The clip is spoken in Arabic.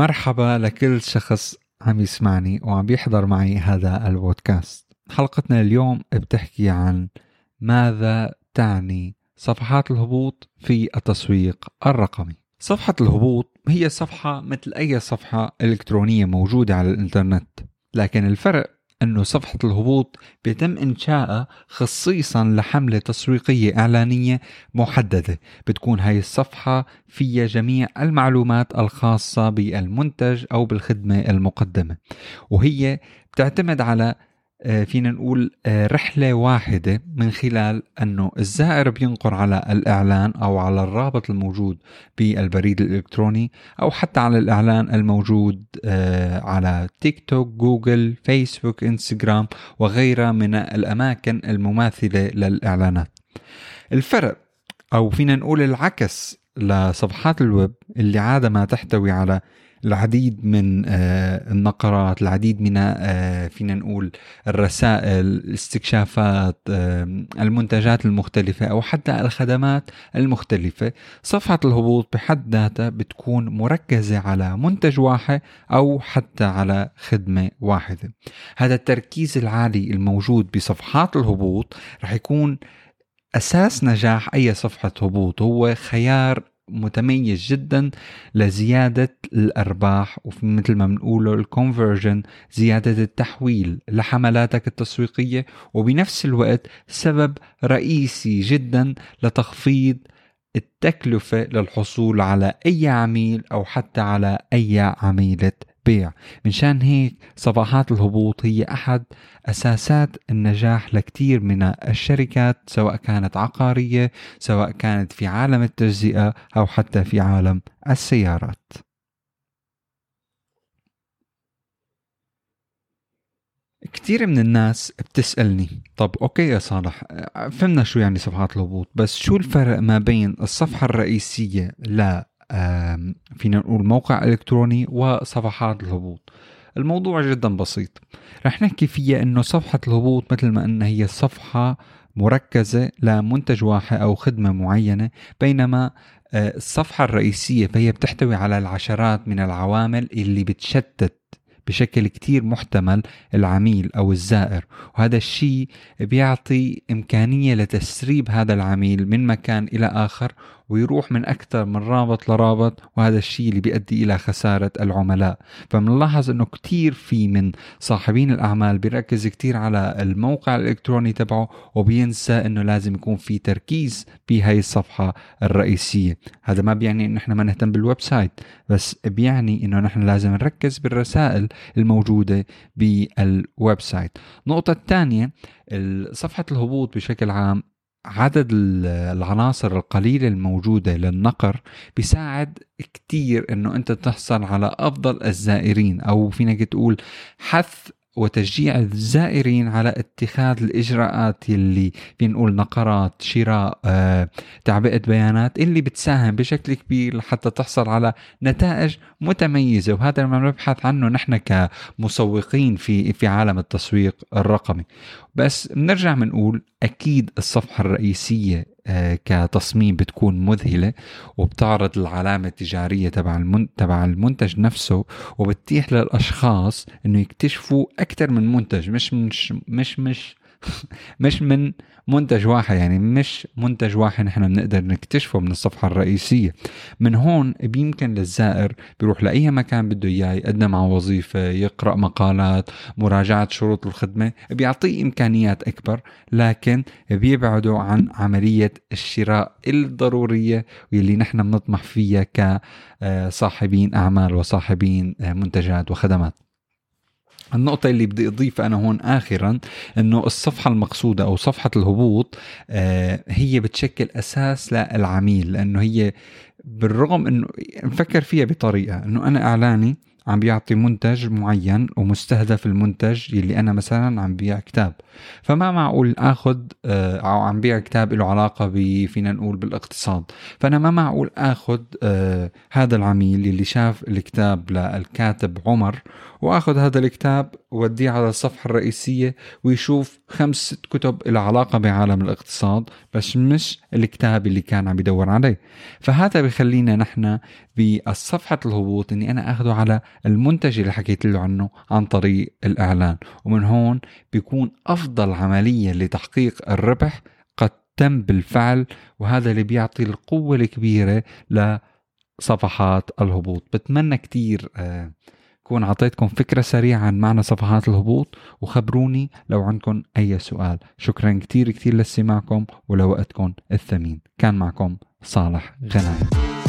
مرحبا لكل شخص عم يسمعني وعم بيحضر معي هذا البودكاست. حلقتنا اليوم بتحكي عن ماذا تعني صفحات الهبوط في التسويق الرقمي. صفحة الهبوط هي صفحة مثل أي صفحة إلكترونية موجودة على الإنترنت لكن الفرق أنه صفحة الهبوط بيتم إنشائها خصيصا لحملة تسويقية إعلانية محددة. بتكون هاي الصفحة فيها جميع المعلومات الخاصة بالمنتج أو بالخدمة المقدمة. وهي بتعتمد على فينا نقول آه، رحلة واحدة من خلال أنه الزائر بينقر على الإعلان أو على الرابط الموجود بالبريد الإلكتروني أو حتى على الإعلان الموجود آه، على تيك توك جوجل فيسبوك إنستغرام وغيرها من الأماكن المماثلة للإعلانات. الفرق أو فينا نقول العكس لصفحات الويب اللي عادة ما تحتوي على العديد من آه، النقرات العديد من آه، فينا نقول الرسائل الاستكشافات المنتجات المختلفة أو حتى الخدمات المختلفة. صفحة الهبوط بحد ذاتها بتكون مركزة على منتج واحد أو حتى على خدمة واحدة. هذا التركيز العالي الموجود بصفحات الهبوط رح يكون أساس نجاح أي صفحة هبوط هو خيار متميز جدا لزيادة الأرباح ومثل ما بنقوله الكونفرجن زيادة التحويل لحملاتك التسويقية وبنفس الوقت سبب رئيسي جدا لتخفيض التكلفة للحصول على أي عميل أو حتى على أي عميلة بيع منشان هيك صفحات الهبوط هي أحد أساسات النجاح لكثير من الشركات سواء كانت عقارية سواء كانت في عالم التجزئة أو حتى في عالم السيارات. كثير من الناس بتسألني طب أوكي يا صالح فهمنا شو يعني صفحات الهبوط بس شو الفرق ما بين الصفحة الرئيسية ل فينا نقول موقع إلكتروني وصفحات الهبوط. الموضوع جدا بسيط. رح نحكي فيها إنه صفحة الهبوط مثل ما انها هي صفحة مركزة لمنتج واحد أو خدمة معينة بينما آه، الصفحة الرئيسية فهي بتحتوي على العشرات من العوامل اللي بتشتت بشكل كتير محتمل العميل أو الزائر. وهذا الشيء بيعطي إمكانية لتسريب هذا العميل من مكان إلى آخر ويروح من أكثر من رابط لرابط وهذا الشيء اللي بيؤدي إلى خسارة العملاء. فبنلاحظ أنه كتير في من صاحبين الأعمال بيركز كتير على الموقع الإلكتروني تبعه وبينسى أنه لازم يكون في تركيز بهاي الصفحة الرئيسية. هذا ما بيعني أنه إحنا ما نهتم بال website بس بيعني أنه نحن لازم نركز بالرسائل الموجودة بال website. النقطة الثانية صفحة الهبوط بشكل عام عدد العناصر القليلة الموجودة للنقر بيساعد كتير إنه أنت تحصل على أفضل الزائرين أو فينك تقول حث وتشجيع الزائرين على اتخاذ الإجراءات اللي بنقول نقرات شراء آه، تعبئة بيانات اللي بتساهم بشكل كبير لحتى تحصل على نتائج متميزة. وهذا ما نبحث عنه نحن كمسوقين في في عالم التسويق الرقمي. بس بنرجع بنقول أكيد الصفحة الرئيسية آه، كتصميم بتكون مذهلة وبتعرض العلامه التجارية تبع. تبع المنتج نفسه وبتتيح للأشخاص إنه يكتشفوا أكثر من منتج مش مش مش مش مش من منتج واحد يعني مش منتج واحد نحن بنقدر نكتشفه من الصفحة الرئيسية. من هون بيمكن للزائر بيروح لأي مكان بده إياه يقدم على وظيفة يقرأ مقالات مراجعة شروط الخدمة بيعطيه إمكانيات أكبر لكن بيبعدوا عن عملية الشراء الضرورية واللي نحن بنطمح فيها كصاحبين أعمال وصاحبين منتجات وخدمات. النقطة اللي بدي أضيفها أنا هون آخرا أنه الصفحة المقصودة أو صفحة الهبوط آه، هي بتشكل أساس للعميل لأنه هي بالرغم أنه نفكر فيها بطريقة أنه أنا إعلاني عم بيعطي منتج معين ومستهدف المنتج يلي أنا مثلا عم بيع كتاب. فما معقول آخذ آه، أو عم بيع كتاب له علاقة ب فينا نقول بالاقتصاد. فأنا ما معقول آخذ آه، هذا العميل يلي شاف الكتاب للكاتب عمر وآخذ هذا الكتاب وديه على الصفحة الرئيسية ويشوف خمس ست كتب لها علاقة بعالم الاقتصاد بس مش الكتاب اللي كان عم يدور عليه. فهذا بخلينا نحن بالصفحة الهبوط إني أنا أخذه على المنتج اللي حكيت له عنه عن طريق الإعلان. ومن هون بيكون أفضل عملية لتحقيق الربح قد تم بالفعل وهذا اللي بيعطي القوة الكبيرة لصفحات الهبوط. بتمنى كتير آه كون عطيتكم فكرة سريعة عن معنى صفحات الهبوط وخبروني لو عندكم أي سؤال. شكرا كتير كتير لاستماعكم ولوقتكم الثمين. كان معكم صالح غنايم